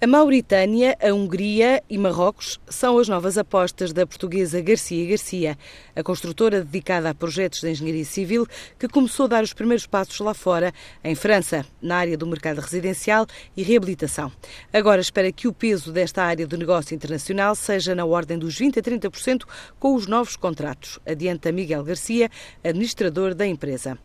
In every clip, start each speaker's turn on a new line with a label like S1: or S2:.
S1: A Mauritânia, a Hungria e Marrocos são as novas apostas da portuguesa Garcia Garcia, a construtora dedicada a projetos de engenharia civil que começou a dar os primeiros passos lá fora, em França, na área do mercado residencial e reabilitação. Agora espera que o peso desta área do negócio internacional seja na ordem dos 20 a 30% com os novos contratos, adianta Miguel Garcia, administrador da empresa.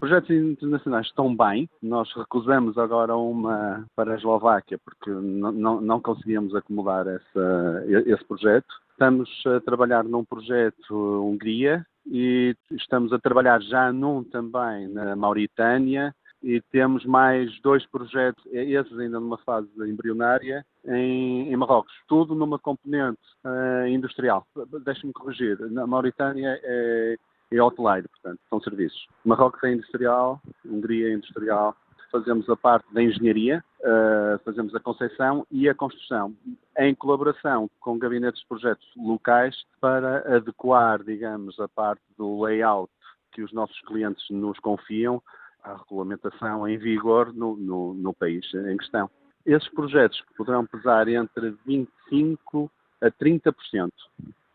S2: Projetos internacionais estão bem. Nós recusamos agora uma para a Eslováquia porque não, não, não conseguíamos acomodar essa, esse projeto. Estamos a trabalhar num projeto Hungria e estamos a trabalhar já num também na Mauritânia e temos mais dois projetos, esses ainda numa fase embrionária, em, em Marrocos. Tudo numa componente uh, industrial. Deixe-me corrigir. Na Mauritânia é e hoteleiro, portanto, são serviços. Marrocos é industrial, Hungria é industrial, fazemos a parte da engenharia, uh, fazemos a concepção e a construção, em colaboração com gabinetes de projetos locais para adequar, digamos, a parte do layout que os nossos clientes nos confiam à regulamentação em vigor no, no, no país em questão. Esses projetos poderão pesar entre 25% a 30%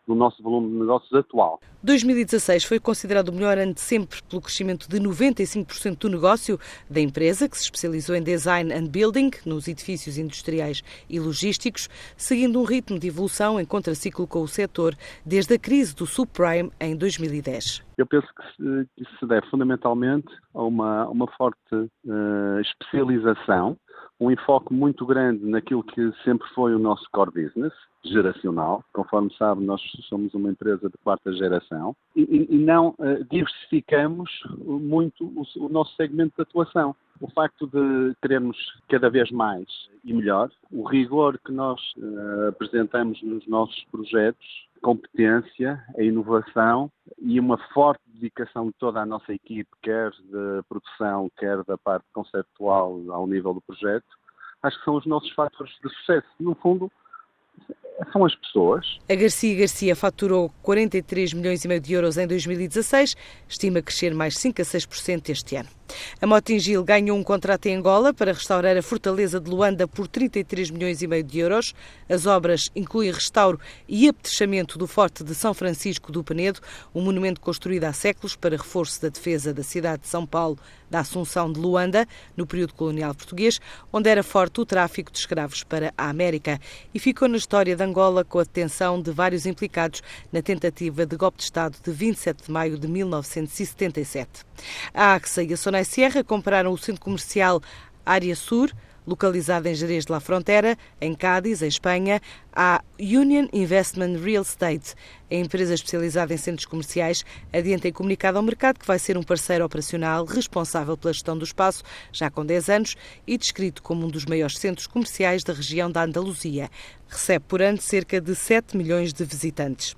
S2: do nosso volume de negócios atual.
S1: 2016 foi considerado o melhor ano de sempre pelo crescimento de 95% do negócio da empresa, que se especializou em design and building nos edifícios industriais e logísticos, seguindo um ritmo de evolução em contraciclo com o setor desde a crise do subprime em 2010.
S2: Eu penso que isso se deve fundamentalmente a uma, uma forte uh, especialização um enfoque muito grande naquilo que sempre foi o nosso core business, geracional. Conforme sabe, nós somos uma empresa de quarta geração e, e não uh, diversificamos muito o, o, nosso segmento de atuação. O facto de querermos cada vez mais e melhor, o rigor que nós uh, apresentamos nos nossos projetos, competência, a inovação e uma forte dedicação de toda a nossa equipe, quer de produção, quer da parte conceptual ao nível do projeto, acho que são os nossos fatores de sucesso. No fundo, são as pessoas.
S1: A Garcia Garcia faturou 43 milhões e meio de euros em 2016, estima crescer mais 5 a 6% este ano. A Motingil ganhou um contrato em Angola para restaurar a fortaleza de Luanda por 33 milhões e meio de euros. As obras incluem restauro e apetechamento do Forte de São Francisco do Penedo, um monumento construído há séculos para reforço da defesa da cidade de São Paulo da Assunção de Luanda, no período colonial português, onde era forte o tráfico de escravos para a América e ficou na história de Angola com a detenção de vários implicados na tentativa de golpe de Estado de 27 de maio de 1977. A AXA e a Sonai Sierra compraram o centro comercial Área Sur, localizada em Jerez de la Frontera, em Cádiz, em Espanha, a Union Investment Real Estate. A empresa especializada em centros comerciais adianta em comunicado ao mercado que vai ser um parceiro operacional responsável pela gestão do espaço, já com 10 anos, e descrito como um dos maiores centros comerciais da região da Andaluzia. Recebe por ano cerca de 7 milhões de visitantes.